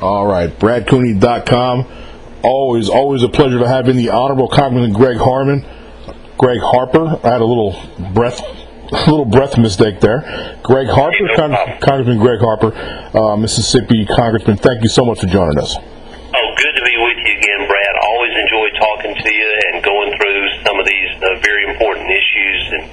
All right, BradCooney.com. Always, always a pleasure to have in the Honorable Congressman Greg Harmon, Greg Harper. I had a little breath, a little breath mistake there. Greg Harper, no Con- problem. Congressman Greg Harper, uh, Mississippi Congressman. Thank you so much for joining us. Oh, good to be with you again, Brad. Always enjoy talking to you and going through some of these uh, very important issues. And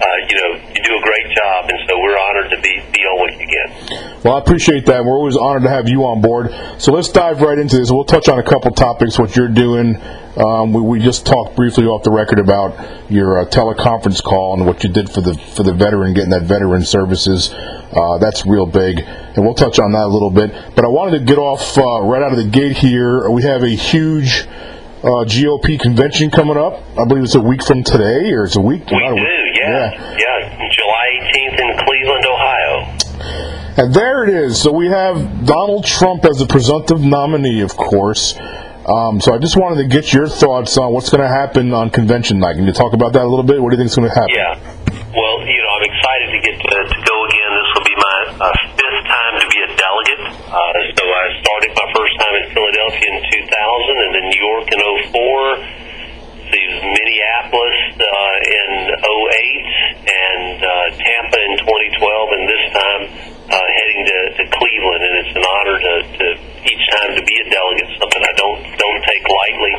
uh, you know, you do a great job, and so we're honored to be be on with you again. Well, I appreciate that. We're always honored to have you on board. So let's dive right into this. We'll touch on a couple topics, what you're doing. Um, we, we just talked briefly off the record about your uh, teleconference call and what you did for the for the veteran, getting that veteran services. Uh, that's real big, and we'll touch on that a little bit. But I wanted to get off uh, right out of the gate here. We have a huge uh, GOP convention coming up. I believe it's a week from today, or it's a week. We do, week. Yeah, yeah. July 18th in Cleveland, Ohio. And there it is. So we have Donald Trump as the presumptive nominee, of course. Um, so I just wanted to get your thoughts on what's going to happen on convention night. Can you talk about that a little bit? What do you think is going to happen? Yeah. Well, you know, I'm excited to get to, to go again. This will be my uh, fifth time to be a delegate. Uh, so I started my first time in Philadelphia in 2000, and then New York in 04. See Minneapolis uh, in 08, and uh, Tampa in 2012, and this time uh, heading to, to Cleveland. And it's an honor to, to each time to be a delegate. Something I don't don't take lightly.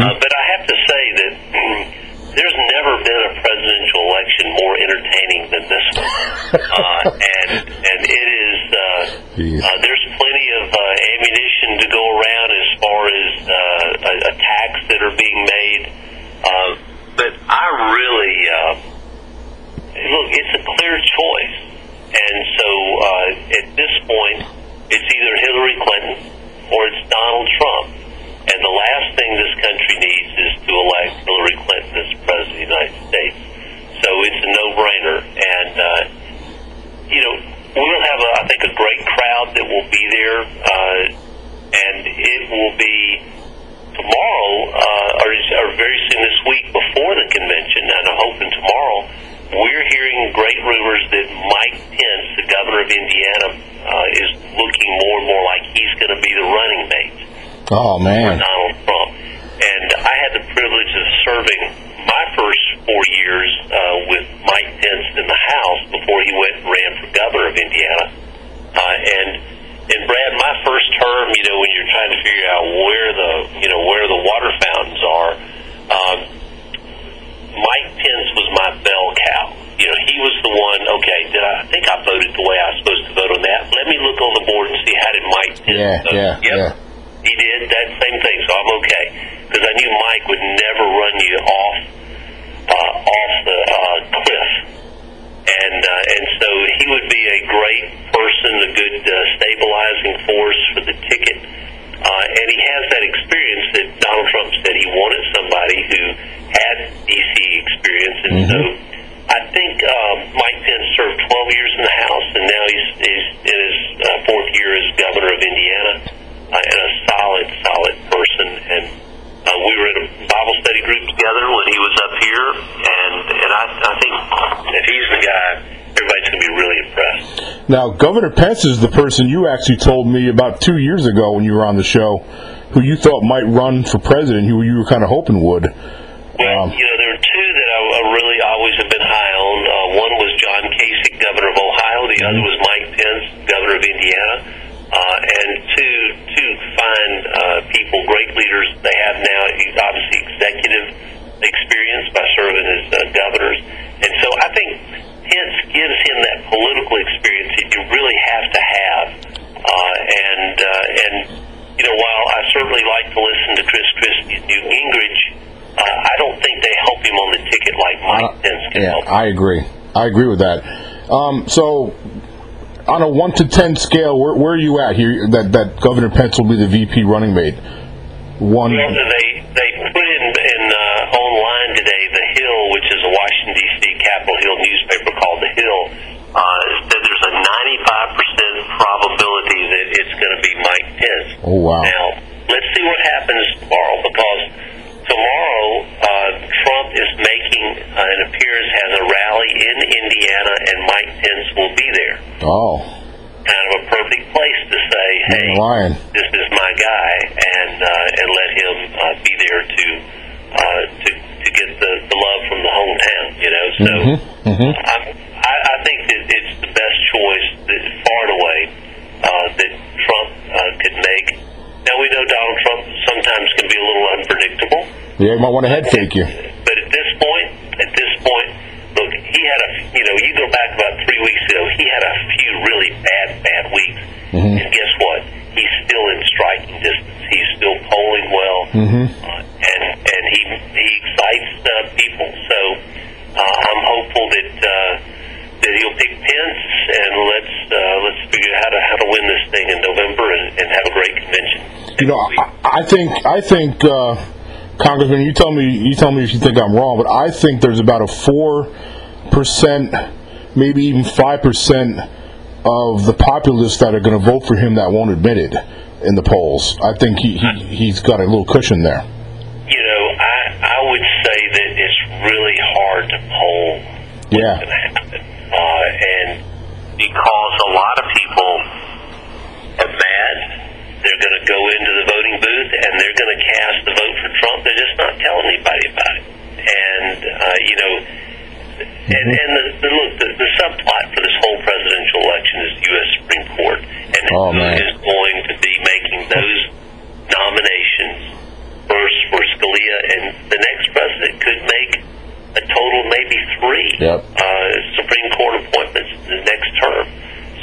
Uh, but I have to say that. There's never been a presidential election more entertaining than this one, uh, and and it is. Uh, Jeez. uh, there's plenty of uh, ammunition to go around as far as uh, attacks that are being made. Uh, look. It's a clear choice, and so uh, at this point, it's either Hillary Clinton or it's Donald Trump. And the last thing this country needs is to elect Hillary Clinton as president of the United States. So it's a no-brainer, and. Uh, you know, we'll have, a, I think, a great crowd that will be there, uh, and it will be tomorrow, uh, or, or very soon this week before the convention, and I'm hoping tomorrow. We're hearing great rumors that Mike Pence, the governor of Indiana, uh, is looking more and more like he's going to be the running mate Oh man. Donald Trump. And I had the privilege of serving my first four years uh, with Mike Pence in the House before he went and ran for governor of Indiana. Uh, and and Brad, my first term, you know, when you're trying to figure out where the you know where the water fountains are, um, Mike Pence was my bell cow. You know, he was the one. Okay, did I, I think I voted the way I was supposed to vote on that? Let me look on the board and see how did Mike Pence Yeah, vote. yeah, yep. yeah. He did that same thing, so I'm okay because I knew Mike would never run you off uh, off the uh, cliff, and uh, and so he would be a great person, a good uh, stabilizing force for the ticket, uh, and he has that experience that Donald Trump said he wanted somebody who had DC experience, and so. I think um, Mike Pence served 12 years in the House, and now he's, he's in his uh, fourth year as governor of Indiana uh, and a solid, solid person. And uh, we were in a Bible study group together when he was up here, and and I, I think if he's the guy, everybody's going to be really impressed. Now, Governor Pence is the person you actually told me about two years ago when you were on the show, who you thought might run for president, who you were kind of hoping would. Well, Um, you know, there were two that I, I really always have been high on. Uh, one was John Kasich, governor of Ohio. The other was Mike Pence, governor of Indiana. Uh, and two uh, people, great leaders they have now. He's obviously executive experience by serving as uh, governors, and so I think Pence gives him that political experience that you really have to have. Uh, and uh, and you know, while I certainly like to listen to Chris Christie and Newt Gingrich, uh, I don't think they help him on the ticket like Mike Uh, Pence can yeah, help. I agree. I agree with that. Um, so, on a one to ten scale, where, where are you at here? That that Governor Pence will be the VP running mate. One. Well, they they put in in uh, online today the Hill, which is a Washington D.C. Capitol Hill newspaper called the Hill, uh, said there's a 95 percent probability that it's going to be Mike Pence. Oh wow. Now let's see what happens tomorrow because tomorrow uh, Trump is making uh, an appearance has a rally in Indiana, and Mike Pence will be there Oh. kind of a perfect place to say, hey, Lion. this is my guy, and uh, and let him uh, be there to uh, to to get the, the love from the hometown. You know, so mhm. I'm, I, I think that it's the best choice, that, far and away, uh, that Trump uh, could make. Now we know Donald Trump sometimes can be a little unpredictable. Yeah, he might want to head fake you. Striking distance. He's still polling well, Mm-hmm. uh, and and he he excites uh, people. So uh, I'm hopeful that uh, that he'll pick Pence, and let's uh, let's figure out how to how to win this thing in November and, and have a great convention. You know, I, I think I think uh, Congressman, you tell me you tell me if you think I'm wrong, but I think there's about a four percent, maybe even five percent of the populace that are going to vote for him that won't admit it in the polls. I think he, he he's got a little cushion there. you know, I I would say that it's really hard to poll Yeah. going to happen, uh, and because a lot of people are mad, they're going to go into the voting booth and they're going to cast the vote for Trump. They're just not telling anybody about it, and uh, you know. And, and the, the look, the, the subplot for this whole presidential election is the U.S. Supreme Court, and Oh, man. is going to be making those nominations first for Scalia, and the next president could make a total maybe three Yep. uh, Supreme Court appointments the next term.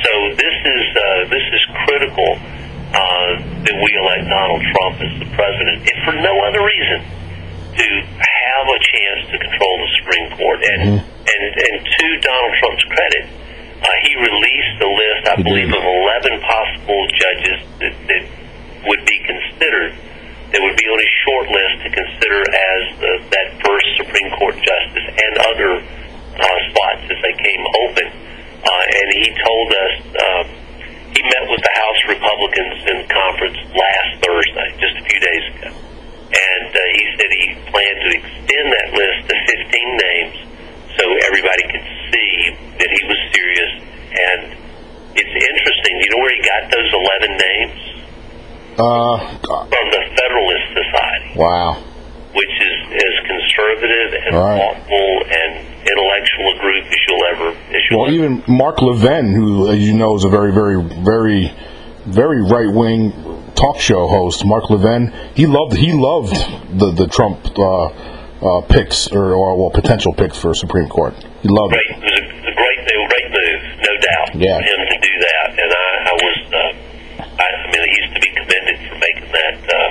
So this is uh, this is critical uh, that we elect Donald Trump as the president, if for no other reason to have a chance to control the Supreme Court. And and and to Donald Trump's credit, uh, he released a list, I He believe, did. of eleven possible judges that, that would be considered. That would be on a short list to consider as the, that first Supreme Court justice and other uh, spots as they came open. Uh, and he told us um, he met with the House Republicans in conference last Thursday, just a few days ago and uh, he said he planned extend that list to 15 names so everybody could see that he was serious. And it's interesting. You know where he got those 11 names? Uh, From the Federalist Society, wow. which is as conservative and Right. thoughtful and intellectual a group as you'll ever. As you'll Well, ever. even Mark Levin, who, as you know, is a very, very, very, very right wing talk show host, Mark Levin, he loved he loved the the Trump uh, uh, picks or, or well potential picks for Supreme Court. He loved great. it. It was a, a great, a great move, no doubt, Yeah. for him to do that. And I, I was, uh, I, I mean, he's to be commended for making that, uh,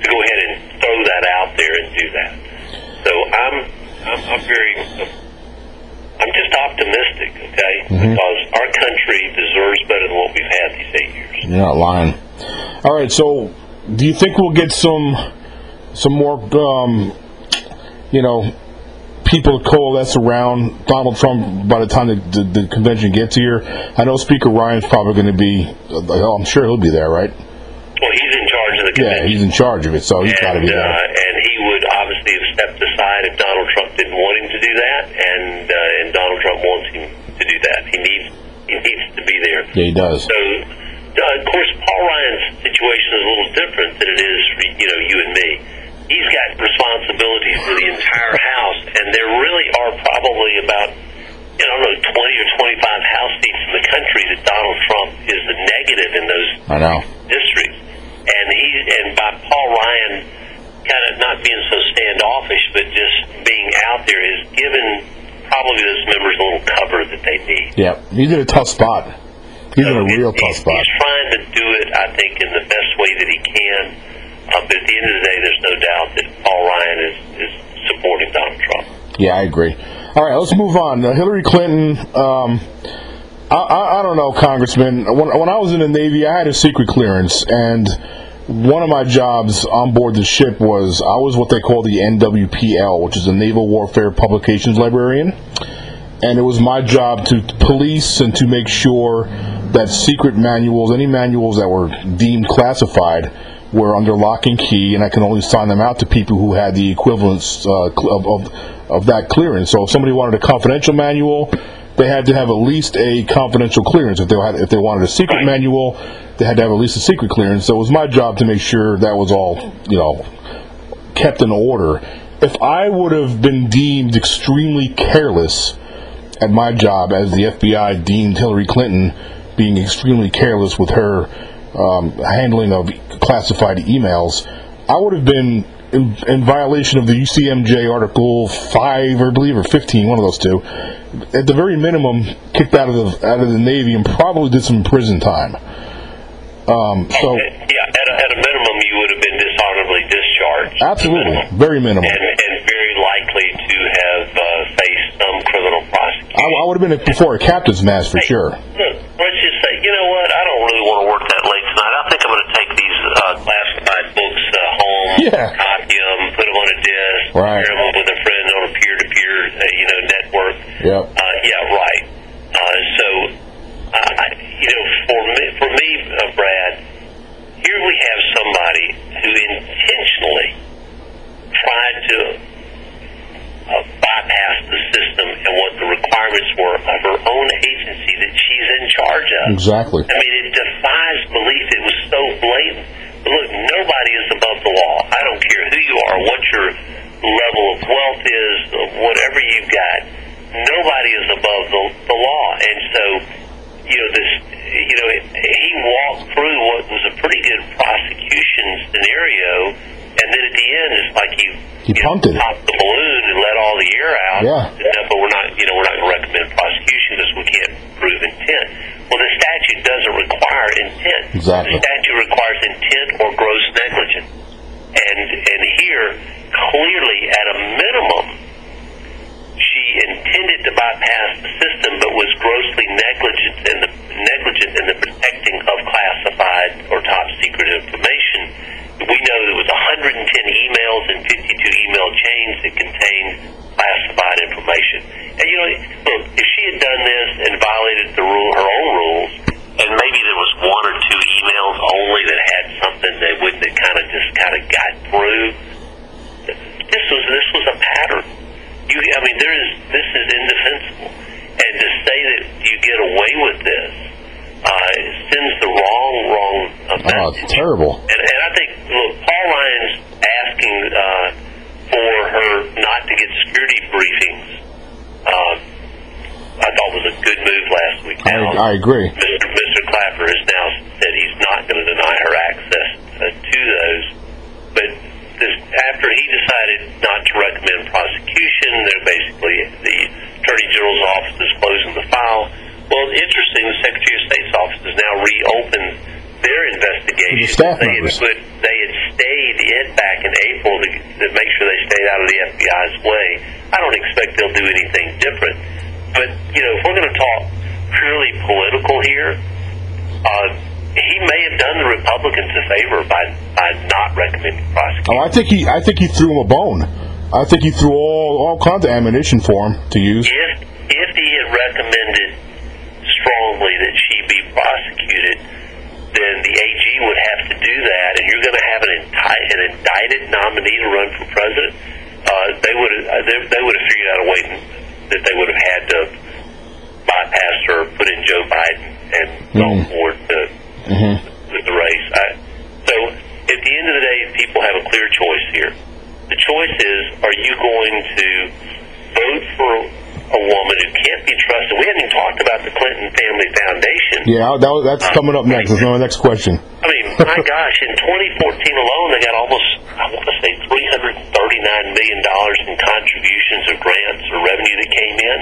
to go ahead and throw that out there and do that. So I'm, I'm, I'm very, I'm just optimistic, okay, because our country deserves better than what we've had these eight years. You're not lying. All right, so do you think we'll get some some more um, you know people coalesce around Donald Trump by the time the, the, the convention gets here? I know Speaker Ryan's probably going to be. uh, I'm sure he'll be there, right? Well, he's in charge of the convention. Yeah, he's in charge of it, so he's got to be there. Uh, and he would obviously have stepped aside if Donald Trump didn't want him to do that, and uh, and Donald Trump wants him to do that. He needs he needs to be there. Yeah, he does. So, uh, of course, Paul Ryan's situation is a little different than it is for you know you and me. He's got responsibilities for the entire House, and there really are probably about you know, I don't know twenty or twenty five House seats in the country that Donald Trump is the negative in those I know. districts. And he and by Paul Ryan kind of not being so standoffish, but just being out there has given probably those members a little cover that they need. Yeah, he's in a tough spot. He's in a real tough spot. He's trying to do it, I think, in the best way that he can. But at the end of the day, there's no doubt that Paul Ryan is, is supporting Donald Trump. Yeah, I agree. All right, let's move on. Uh, Hillary Clinton. Um, I, I, don't know, Congressman. When, when I was in the Navy, I had a secret clearance, and one of my jobs on board the ship was I was what they call the NWPL, which is a Naval Warfare Publications Librarian. And it was my job to police and to make sure that secret manuals, any manuals that were deemed classified, were under lock and key, and I can only sign them out to people who had the equivalence uh, of, of, of that clearance. So if somebody wanted a confidential manual, they had to have at least a confidential clearance. If they had, if they wanted a secret Right. manual, they had to have at least a secret clearance. So it was my job to make sure that was all, you know, kept in order. If I would have been deemed extremely careless at my job, as the FBI deemed Hillary Clinton being extremely careless with her um, handling of classified emails, I would have been in, in violation of the UCMJ Article Five, or I believe, or fifteen, one of those two. At the very minimum, kicked out of the out of the Navy and probably did some prison time. Um, so yeah, at a, at a minimum, you would have been dishonorably discharged. absolutely, Minimum. very minimal. And, and very likely to have uh, faced some criminal prosecution. I, I would have been before a captain's mast for sure. Look, let's just say, you know what? I don't really want to work that late tonight. I think I'm going to take these uh, classified books uh, home, Yeah. copy them, put them on a disc, Right. share them with a friend on a peer-to-peer, uh, you know, network. Yep. Uh, yeah, right. Uh, so, uh, I, you know, for me, for me, uh, Brad, here we have somebody who intentionally tried to uh, bypass the system and what the requirements were of her own agency that she's in charge of. Exactly. I mean, it defies belief. It was so blatant. But look, nobody is above the law. I don't care who you are, what your level of wealth is, whatever you've got. Nobody is above the, the law. And so, you know, this, you know, he walked through what was a pretty good prosecution scenario, and then at the end, it's like he, He you know, it. popped the balloon and let all the air out. Yeah. No, but we're not, you know, we're not going to recommend prosecution because we can't prove intent. Well, the statute doesn't require intent. Exactly. The statute requires intent or gross negligence. And and here, clearly, at a minimum, she intended to bypass the system, but was grossly negligent in the negligent in the protecting of classified or top secret information. We know there was 110 emails and 52 email chains that contained classified information. And you know, look, if she had done this and violated the rule, her own rules, and maybe there was one or two emails only that had something that would that kind of just kind of got through. This was this was a pattern. You, I mean, there is this is indefensible, and to say that you get away with this uh, sends the wrong wrong uh, Oh, message. it's terrible. And, and I think, look, Paul Ryan's asking uh, for her not to get security briefings. Uh, I thought was a good move last week. I, agree. Mr. Clapper has now said he's not going to deny her access uh, to those. But this, after he decided not to recommend prosecution, they're basically the Attorney General's office is closing the file. Well, it's interesting, the Secretary of State's office has now reopened their investigation. The staff they had members. put, they had stayed it back in April to, to make sure they stayed out of the FBI's way. I don't expect they'll do anything different. But you know, if we're going to talk purely political here, uh, he may have done the Republicans a favor by by not recommending prosecution. Oh, I think he I think he threw him a bone. I think he threw all all kinds of ammunition for him to use. If if he had recommended strongly that she be prosecuted, then the AG would have to do that, and you're going to have an, enti- an indicted nominee to run for president. Uh, they would have they, they would have figured out a way that they would have had to bypass her, put in Joe Biden, and go Mhm. forward to, hmm with the race. I, so at the end of the day, people have a clear choice here. The choice is: Are you going to vote for a woman who can't be trusted? We haven't even talked about the Clinton Family Foundation. Yeah, that, that's coming up next. That's my next question. I mean, my gosh, in 2014 alone, they got almost, I want to say, $339 million in contributions or grants or revenue that came in.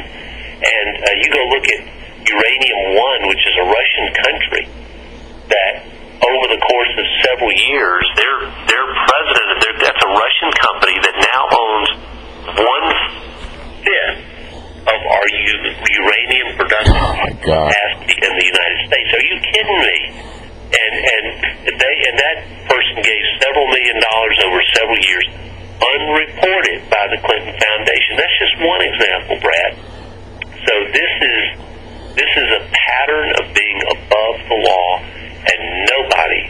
And uh, you go look at Uranium One, which is a Russian country, that over the course of several years, their their president, their, that's a Russian company that now owns one fifth of our uranium production Oh, my God. in the United States. Are you kidding me? And and they and that person gave several million dollars over several years, unreported by the Clinton Foundation. That's just one example, Brad. So this is this is a pattern of being above the law, and nobody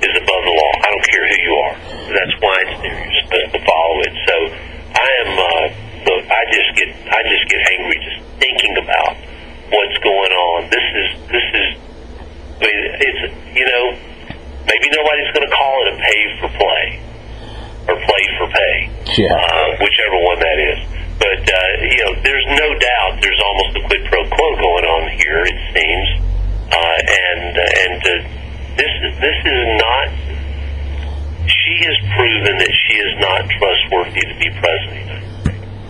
is above the law. I don't care who you are. That's why it's there. You're supposed to follow it. So I am. Uh, look, I just get I just get angry just thinking about maybe nobody's going to call it a pay for play or play for pay, Yeah. uh, whichever one that is. But uh, you know, there's no doubt there's almost a quid pro quo going on here. It seems, uh, and uh, and uh, this this is not. She has proven that she is not trustworthy to be president,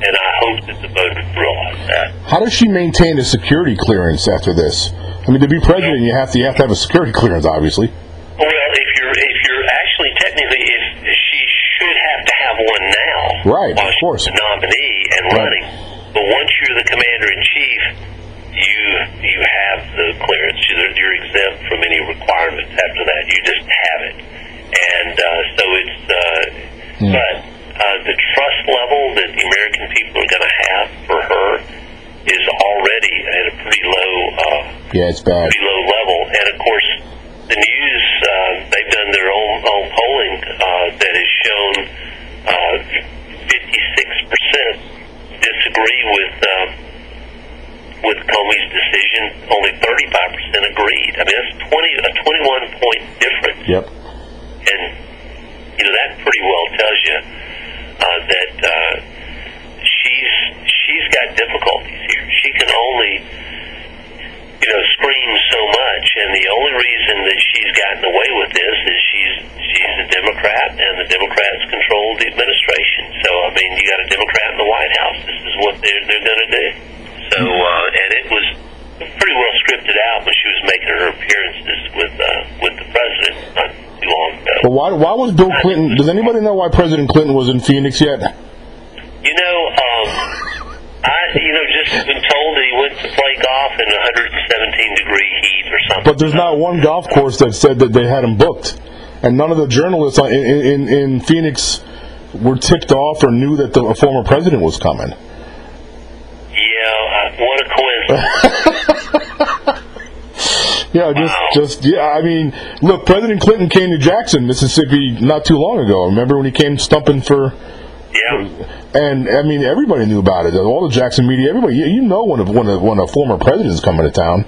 and I hope that the voters realize that. How does she maintain a security clearance after this? I mean, to be president, you have to you have to have a security clearance, obviously. Well, if you're if you're actually technically, if she should have to have one now, Right, while of she's course. the nominee and Right. running. But once you're the commander in chief, you you have the clearance. You're, you're exempt from any requirements after that. You just have it, and uh, so it's. Uh, Hmm. But uh, the trust level that the American people are going to have for her is already at a pretty low. Uh, Yeah, it's bad. pretty low level. And of course, the news, uh, they've done their own, own polling uh, that has shown uh, 56% disagree with uh, with Comey's decision. Only 35% agreed. I mean, that's 20 a 21 point difference Yep. and you know that pretty well tells you uh, that uh, she's she's got difficulties here. She can only you know scream so much, and the only reason that she's gotten away with this is she's she's a Democrat, and the Democrats control the administration. So I mean, you got a Democrat in the White House. This is what they're they're going to do. So uh, and it was pretty well scripted out when she was making her appearances with uh, with the president not too long ago. But why why was Bill Clinton? Does anybody know why President Clinton was in Phoenix yet? You know, um, I you know just been told that he went to play golf in 117 degree heat or something. But there's not one golf course that said that they had him booked, and none of the journalists in in, in Phoenix were ticked off or knew that the a former president was coming. Yeah, uh, what a coincidence. Yeah, just just yeah. I mean, look, President Clinton came to Jackson, Mississippi, not too long ago. Remember when he came stumping for? yeah, And I mean, everybody knew about it. All the Jackson media, everybody. You, you know when a, when a when a former president's coming to town.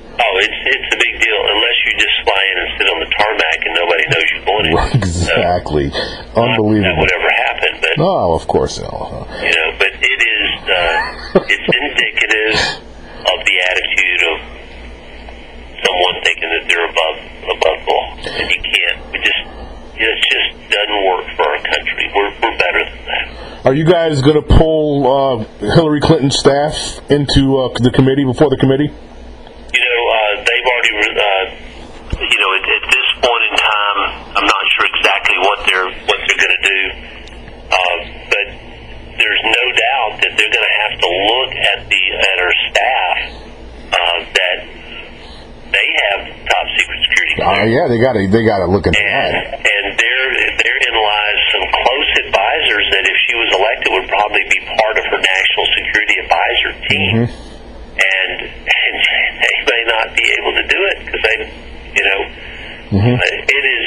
Fly in and sit on the tarmac and nobody knows you're going anywhere. exactly, So, That unbelievable. would ever happen, but Oh, of course. No. you know, but it is uh, it's indicative of the attitude of someone thinking that they're above above the law, and you can't. We just it just doesn't work for our country. We're we're better than that. Are you guys going to pull uh, Hillary Clinton's staff into uh, the committee before the committee? You know, uh, they've already, uh, you know, at, at this point in time, I'm not sure exactly what they're what they're going to do, uh, but there's no doubt that they're going to look at the at our staff uh, that they have top secret security. Uh, yeah, they got to they got to look at And that. and there therein lies some close advisors that if she was elected would probably be part of her national security advisor team, and and they may not be able to do it because they, you know, it is.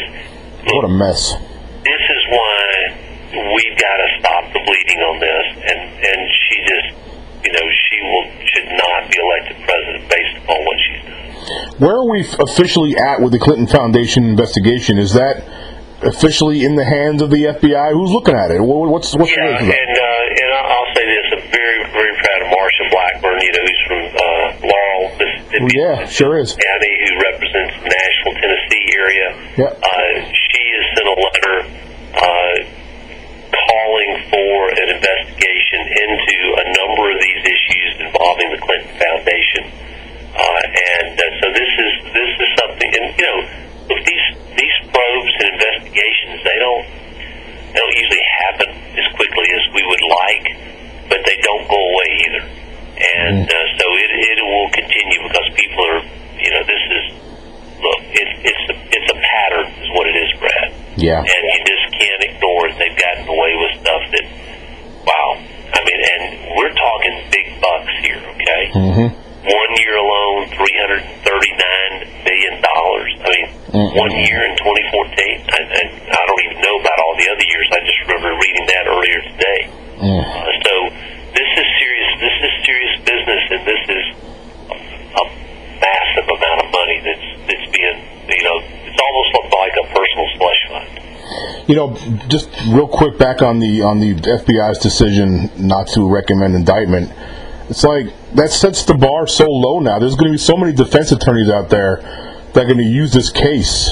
What a mess. This is why we've got to stop the bleeding on this, and and should not be elected president based upon what she's done. Where are we officially at with the Clinton Foundation investigation? Is that officially in the hands of the FBI? Who's looking at it? Wha- What's what's the Yeah, latest and uh, and I'll say this: I'm very very proud of Marsha Blackburn. You know, who's from uh, Laurel, Mississippi. Oh, yeah, sure is. County, who represents the Nashville, Tennessee area. Yeah. Uh, happen as quickly as we would like, but they don't go away either. And uh, so it it will continue because people are, you know, this is look, it, it's a, it's a pattern, is what it is, Brad. Yeah. And you just can't ignore it. They've gotten away with stuff that, wow. I mean, and we're talking big bucks here, okay? Mm-hmm. One year alone, three hundred thirty-nine million dollars. I mean, one year in 2014. I, I, I don't even know about all the other years. I just remember reading that earlier today. Mm. Uh, so this is serious. This is serious business, and this is a, a massive amount of money that's that's being, you know, it's almost like a personal slush fund. You know, just real quick back on the on the FBI's decision not to recommend indictment. It's like that sets the bar so low now. There's going to be so many defense attorneys out there that are going to use this case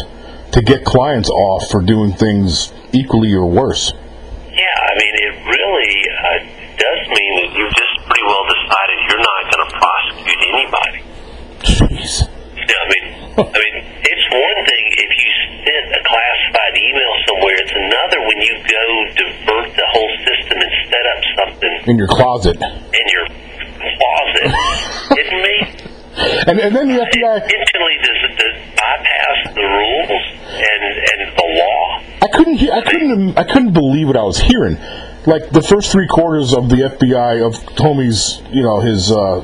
to get clients off for doing things equally or worse. Yeah, I mean, it really uh, does mean that you just pretty well decided you're not going to prosecute anybody. Jeez. Yeah, I mean, I mean, it's one thing if you sent a classified email somewhere. It's another when you go divert the whole system and set up something In your closet. in your closet. Kidding me? And, and then the FBI. Intentionally does does bypass the rules and and the law. I couldn't. hear- I couldn't. I couldn't believe what I was hearing. Like the first three quarters of the FBI of Comey's, you know, his uh,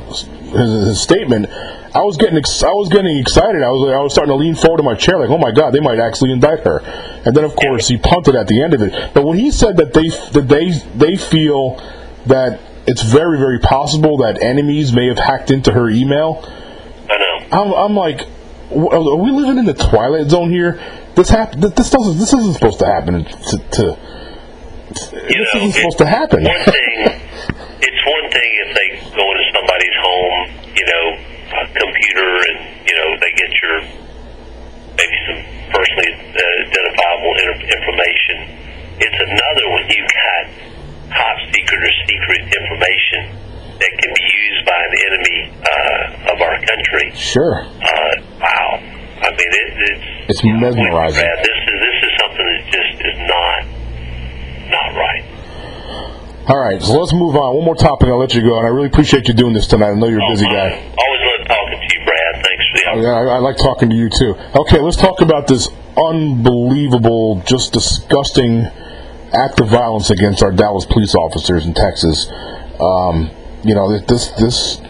his, his statement. I was getting. Ex- I was getting excited. I was. I was starting to lean forward in my chair, like, "Oh my God, they might actually indict her." And then, of course, he punted at the end of it. But when he said that they that they they feel that it's very very possible that enemies may have hacked into her email, I know. I'm, I'm like, are we living in the twilight zone here? This hap- This doesn't. This isn't supposed to happen. To, to this know, isn't supposed to happen. One thing, it's one thing if they go into somebody's home, you know, a computer, and you know they get your maybe some personally uh, identifiable information. It's another when you got top secret or secret information that can be used by an enemy uh, of our country. Sure. Uh, wow. I mean, it, it's It's mesmerizing. Brad, this is this is something that just is not not right. All right, so let's move on. One more topic, I'll let you go. And I really appreciate you doing this tonight. I know you're a busy guy. Always love talking to you, Brad. Thanks for the Yeah, opportunity. I, I like talking to you too. Okay, let's talk about this unbelievable, just disgusting act of violence against our Dallas police officers in Texas. Um, you know, this this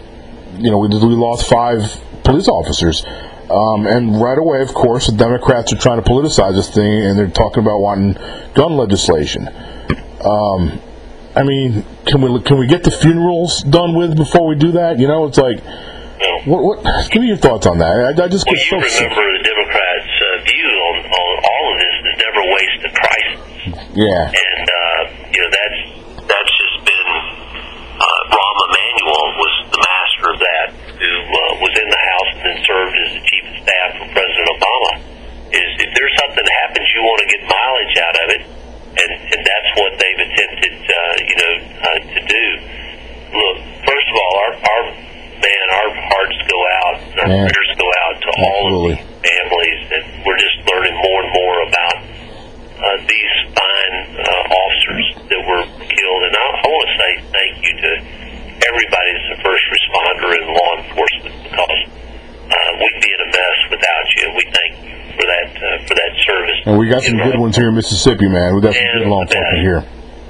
you know we, we lost five police officers. Um, and right away, of course, the Democrats are trying to politicize this thing, and they're talking about wanting gun legislation. Um, I mean, can we can we get the funerals done with before we do that? You know, it's like, No. what? what give me your thoughts on that. I, I just Well, get so remember the Democrats' uh, view on, on all of this is never waste a crisis. Yeah, and uh, you know that's that's just been uh, Rahm Emanuel was the master of that, who uh, was in the House and then served as the chief of staff for President Obama. Is if there's something that happens, you want to get mileage out of it, and and that's what they've attempted, uh, you know, uh, to do. Look, first of all, our our man, our hearts go out, our prayers go out to all of Absolutely. these families, and we're just learning more and more about uh, these fine uh, officers that were killed. And I, I want to say thank you to everybody that's a first responder and law enforcement because uh, we'd be in a mess without you. We thank you for that uh, for that service. And we got some good ones here in Mississippi, man. We got some good law enforcement here.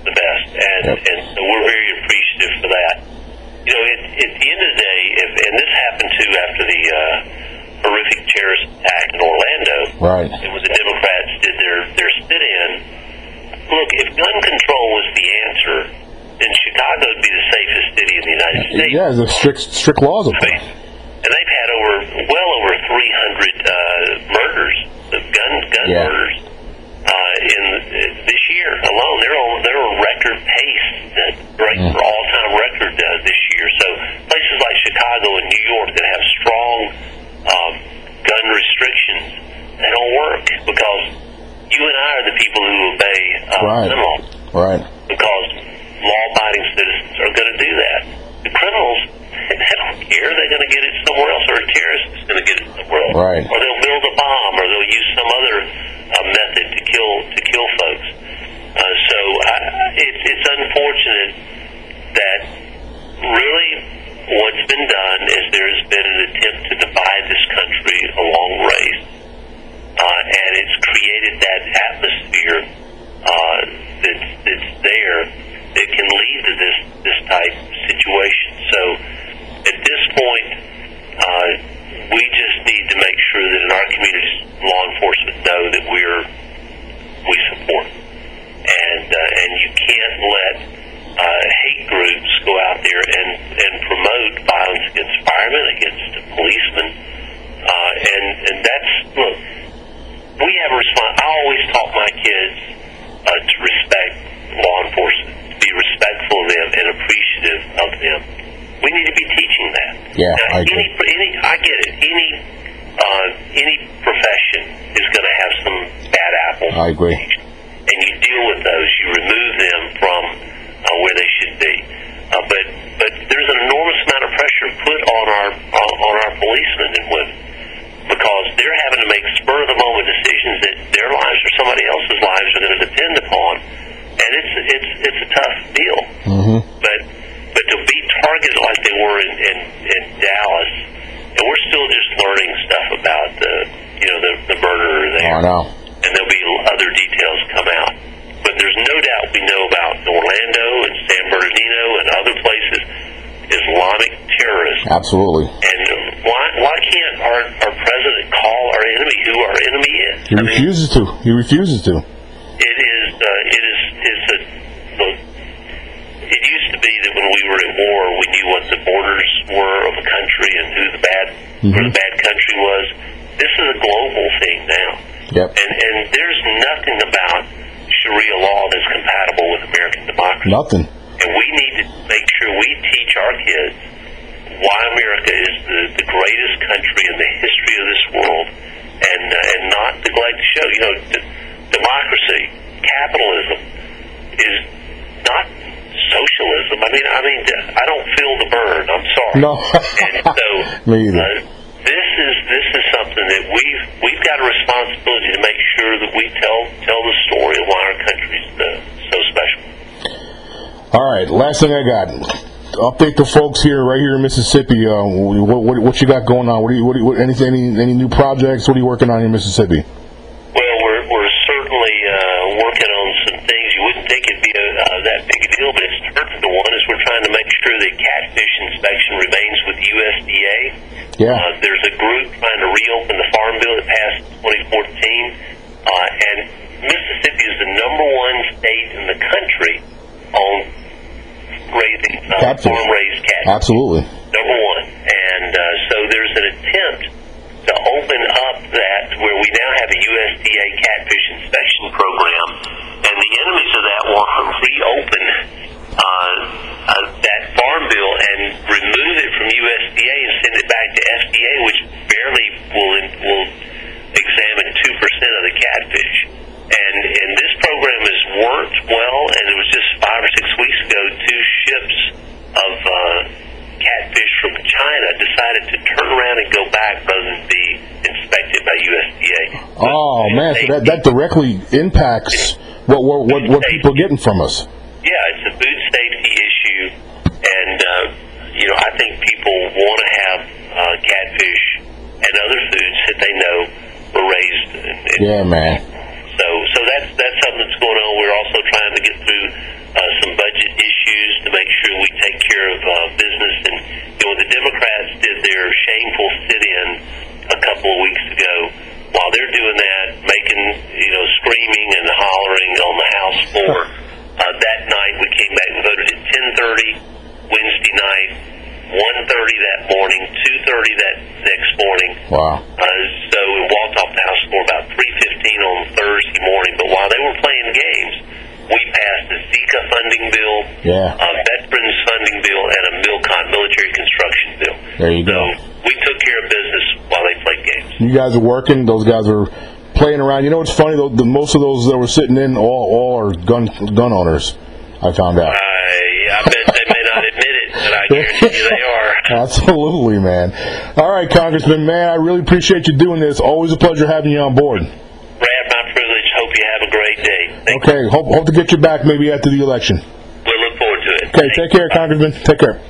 the best, and Yep. and so we're very appreciative for that. You know, at, at the end of the day, if, and this happened too after the uh, horrific terrorist attack in Orlando. Right. It was the Democrats did their their sit-in, look, if gun control was the answer, then Chicago would be the safest city in the United States. Yeah, there's strict strict laws of up there. And they've had over well over 300 uh, murders, of gun gun Yeah. murders, uh, in uh, this year alone. They're on they're on record pace, uh, break Mm. for all time record uh, this year. So places like Chicago and New York that have strong um, gun restrictions, they don't work because you and I are the people who obey uh, Right. gun laws Right. because law-abiding citizens are going to do that. The criminals, they don't care. They're going to get it somewhere else, or a terrorist is going to get it somewhere else, Right. or they'll build a bomb, or they'll use some other uh, method to kill to kill folks. Uh, so I, it's it's unfortunate that really what's been done is there has been an attempt to divide this country along race uh, and it's created that atmosphere uh, that's, that's there that can lead to this this type of situation. So at this point, uh, we just need to make sure that in our communities, law enforcement know that we're we support, and uh, and you can't let uh, hate groups go out there and and promote violence against firemen, against policemen, uh, and and that's look we have a response. I always taught my kids to respect law enforcement, to be respectful of them and appreciative of them. We need to be teaching that. Yeah, Now, I agree. Any, any, I get it. Any, uh, any profession is going to have some bad apples. I agree. And you deal with those. You remove them from uh, where they should be. Uh, but but there's an enormous amount of pressure put on our on, on our policemen and women because they're having to make spur of the moment decisions that their lives or somebody else's lives are going to depend upon, and it's it's it's a tough deal. hmm But but to be targeted like they were in, in, in Dallas, and we're still just learning stuff about the you know the the murderer there I know. and there'll be other details come out. But there's no doubt we know about Orlando and San Bernardino and other places Islamic terrorists. Absolutely. And why why can't our our president call our enemy who our enemy is? He I mean, refuses to. He refuses to. it is uh, it is it's a. It used to be that when we were at war, we knew what the borders were of a country and who the bad where the bad country was. This is a global thing now. Yep. And and there's nothing about Sharia law that's compatible with American democracy. Nothing. And we need to make sure we teach our kids why America is the, the greatest country in the history of this world, and uh, and not neglect to show. You know, d- democracy, capitalism is not socialism. I mean, I mean, I don't feel the burn. I'm sorry. No. and so Me either. uh, this is this is something that we've we've got a responsibility to make sure that we tell tell the story of why our country's uh, so special. All right. Last thing I got. Update the folks here, right here in Mississippi. Uh, what, what, what you got going on? What do you, what, do you, what anything, any, any new projects? What are you working on in Mississippi? Well, we're we're certainly uh, working on some things. You wouldn't think it'd be a, uh, that big a deal, but it's into one. Is we're trying to make sure that catfish inspection remains with USDA. Yeah. Uh, there's a group trying to reopen the farm bill that passed 2014, uh, and Mississippi is the number one state in the country on raising uh, Catfish. farm-raised catfish Absolutely. number one. And uh, so there's an attempt to open up that where we now have a USDA catfish inspection program, and the enemies of that want to reopen uh, uh, that farm bill and remove it from USDA and send it back to FDA, which barely will will examine two percent of the catfish. And and this program has worked well, and it was just catfish from China decided to turn around and go back rather than be inspected by USDA. Oh man, so that, that directly impacts what what what, what people are getting from us. yeah, it's a food safety issue, and uh, you know I think people want to have uh, catfish and other foods that they know were raised. In, in, Yeah, man. Screaming and hollering on the House floor. Uh, that night we came back and voted at 10:30 Wednesday night, 1:30 that morning, 2:30 that next morning. Wow. Uh, so we walked off the House floor about 3:15 on Thursday morning. But while they were playing games, we passed a Zika funding bill, Yeah. a veterans funding bill, and a MILCON military construction bill. There you so go. we took care of business while they played games. You guys are working. Those guys are playing around. You know what's funny though? The, most of those that were sitting in all all are gun gun owners. I found out. I, I bet they may not admit it, but I guarantee you they are. Absolutely, man. All right, Congressman, man, I really appreciate you doing this. Always a pleasure having you on board. Brad, my privilege. Hope you have a great day. Thank Okay, hope hope to get you back maybe after the election. We'll look forward to it. Okay, take care, Congressman. Take care.